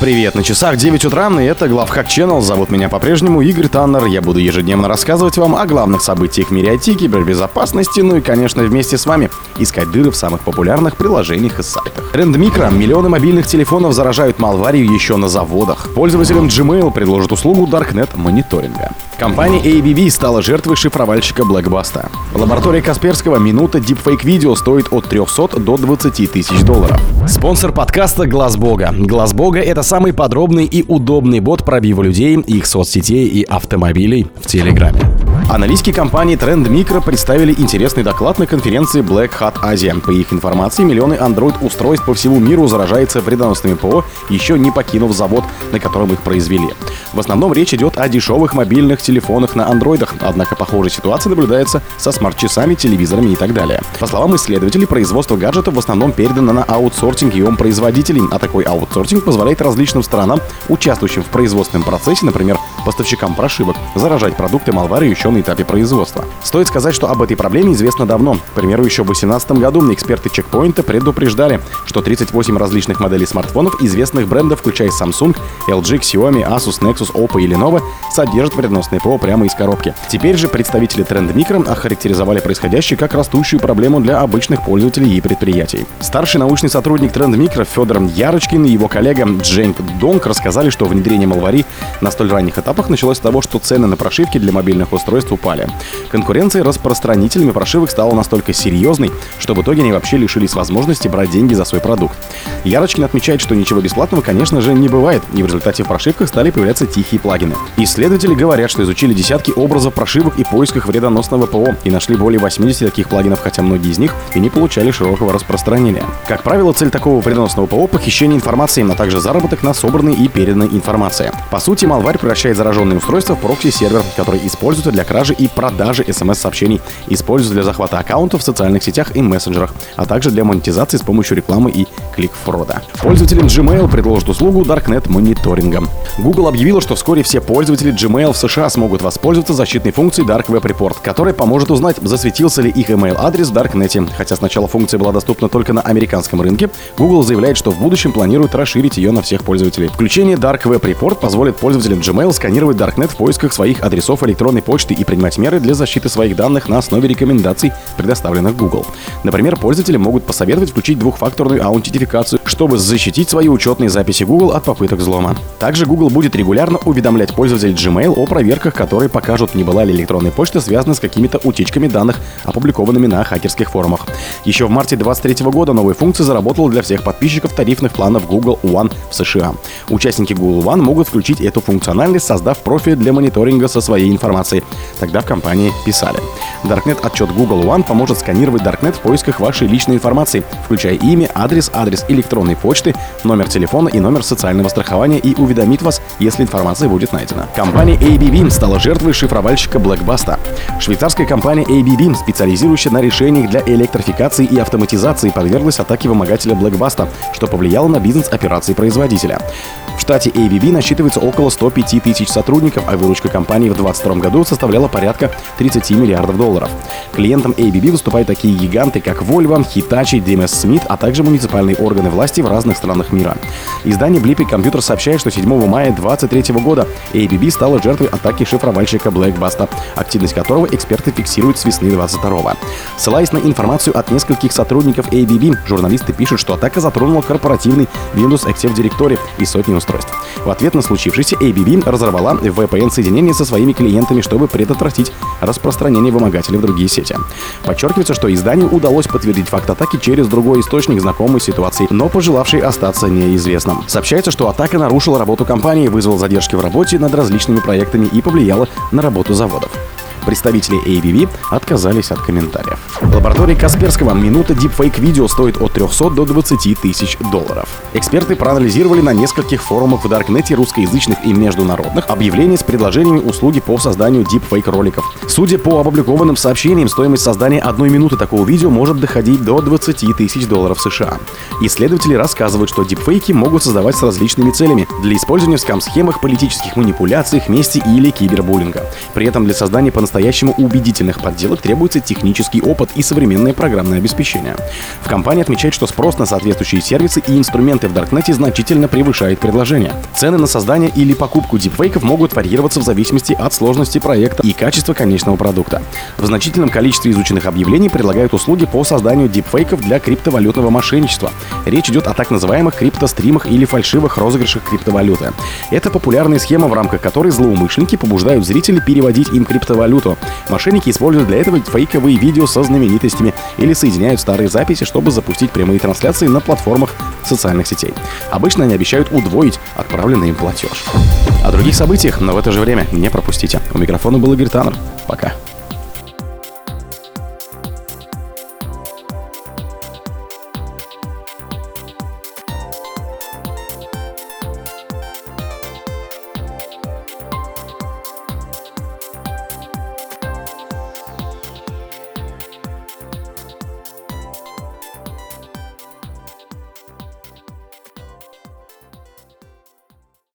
Привет, на часах 9 утра, и это Главхак Channel. Зовут меня по-прежнему Игорь Таннер. Я буду ежедневно рассказывать вам о главных событиях в мире IT, кибербезопасности, ну и, конечно, вместе с вами искать дыры в самых популярных приложениях и сайтах. Тренд микро. Миллионы мобильных телефонов заражают малварию еще на заводах. Пользователям Gmail предложат услугу Darknet мониторинга. Компания ABB стала жертвой шифровальщика Блэкбаста. Лаборатория Касперского минута дипфейк видео стоит от 300 до 20 тысяч долларов. Спонсор подкаста Глаз Бога. Глаз Бога это самый подробный и удобный бот пробива людей, их соцсетей и автомобилей в Телеграме. Аналитики компании Trend Micro представили интересный доклад на конференции Black Hat Asia. По их информации, миллионы Android-устройств по всему миру заражаются вредоносными ПО, еще не покинув завод, на котором их произвели. В основном речь идет о дешевых мобильных телефонах на андроидах, однако похожая ситуация наблюдается со смарт-часами, телевизорами и так далее. По словам исследователей, производство гаджетов в основном передано на аутсорсинг и производителей, а такой аутсорсинг позволяет различным странам, участвующим в производственном процессе, например, поставщикам прошивок, заражать продукты Malware еще на этапе производства. Стоит сказать, что об этой проблеме известно давно. К примеру, еще в 2018 году эксперты чекпоинта предупреждали, что 38 различных моделей смартфонов известных брендов, включая Samsung, LG, Xiaomi, Asus, Nexus, Oppo и Lenovo, содержат вредоносные ПО прямо из коробки. Теперь же представители Trend Micro охарактеризовали происходящее как растущую проблему для обычных пользователей и предприятий. Старший научный сотрудник Trend Micro Федор Ярочкин и его коллега Джейн Донг рассказали, что внедрение Малвари на столь ранних этапах началось с того, что цены на прошивки для мобильных устройств упали. Конкуренция распространителями прошивок стала настолько серьезной, что в итоге они вообще лишились возможности брать деньги за свой продукт. Ярочкин отмечает, что ничего бесплатного, конечно же, не бывает, и в результате в прошивках стали появляться тихие плагины. Исследователи говорят, что изучили десятки образов прошивок в поисках вредоносного ПО и нашли более 80 таких плагинов, хотя многие из них и не получали широкого распространения. Как правило, цель такого вредоносного ПО — похищение информации, а также заработок на собранной и переданной информации. По сути, малварь превращает зараженные устройства в прокси-сервер, который используется для кражи и продажи смс-сообщений, используется для захвата аккаунтов в социальных сетях и мессенджерах, а также для монетизации с помощью рекламы и клик-фрода. Пользователям Gmail предложат услугу Darknet мониторинга. Google объявила, что вскоре все пользователи Gmail в США смогут воспользоваться защитной функцией Dark Web Report, которая поможет узнать, засветился ли их email-адрес в Darknet. Хотя сначала функция была доступна только на американском рынке, Google заявляет, что в будущем планирует расширить ее на всех пользователей. Включение Dark Web Report позволит пользователям Gmail сканировать Darknet в поисках своих адресов электронной почты и принимать меры для защиты своих данных на основе рекомендаций, предоставленных Google. Например, пользователи могут посоветовать включить двухфакторную аутентификацию, чтобы защитить свои учетные записи Google от попыток взлома. Также Google будет регулярно уведомлять пользователей Gmail о проверках, которые покажут, не была ли электронная почта связана с какими-то утечками данных, опубликованными на хакерских форумах. Еще в марте 2023 года новая функция заработала для всех подписчиков тарифных планов Google One в США. Участники Google One могут включить эту функциональность, создав профиль для мониторинга со своей информацией. Тогда в компании писали. Darknet отчет Google One поможет сканировать Darknet в поисках вашей личной информации, включая имя, адрес, адрес электронной почты, номер телефона и номер социального страхования и уведомит вас, если информация будет найдена. Компания ABB стала жертвой шифровальщика Blackbasta. Швейцарская компания ABB, специализирующая на решениях для электрификации и автоматизации, подверглась атаке вымогателя Blackbasta, что повлияло на бизнес операции производителя. В штате ABB насчитывается около 105 тысяч сотрудников, а выручка компании в 2022 году составляла порядка 30 миллиардов долларов. Клиентом ABB выступают такие гиганты, как Volvo, Hitachi, DMS Smith, а также муниципальные органы власти в разных странах мира. Издание Blippi Computer сообщает, что 7 мая 2023 года ABB стала жертвой атаки шифровальщика Blackbuster, активность которого эксперты фиксируют с весны 22 Ссылаясь на информацию от нескольких сотрудников ABB, журналисты пишут, что атака затронула корпоративный Windows Active Directory и сотни устройств. В ответ на случившееся ABB разорвала VPN-соединение со своими клиентами, чтобы предотвратить распространение вымогателей в другие сети. Подчеркивается, что изданию удалось подтвердить факт атаки через другой источник знакомой ситуации, но пожелавший остаться неизвестным. Сообщается, что атака нарушила работу компании, вызвала задержки в работе над различными проектами и повлияла на работу заводов. Представители ABB отказались от комментариев. Лаборатория Касперского минута дипфейк-видео стоит от 300 до 20 тысяч долларов. Эксперты проанализировали на нескольких форумах в Даркнете русскоязычных и международных объявления с предложениями услуги по созданию дипфейк-роликов. Судя по опубликованным сообщениям, стоимость создания одной минуты такого видео может доходить до 20 тысяч долларов США. Исследователи рассказывают, что дипфейки могут создавать с различными целями для использования в скам-схемах, политических манипуляциях, мести или кибербуллинга. При этом для создания по по-настоящему убедительных подделок требуется технический опыт и современное программное обеспечение. В компании отмечают, что спрос на соответствующие сервисы и инструменты в Даркнете значительно превышает предложение. Цены на создание или покупку дипфейков могут варьироваться в зависимости от сложности проекта и качества конечного продукта. В значительном количестве изученных объявлений предлагают услуги по созданию дипфейков для криптовалютного мошенничества. Речь идет о так называемых криптостримах или фальшивых розыгрышах криптовалюты. Это популярная схема, в рамках которой злоумышленники побуждают зрителей переводить им криптовалюту. Мошенники используют для этого фейковые видео со знаменитостями или соединяют старые записи, чтобы запустить прямые трансляции на платформах социальных сетей. Обычно они обещают удвоить отправленный им платеж. О других событиях, но в это же время не пропустите. У микрофона был Игорь Таннер. Пока.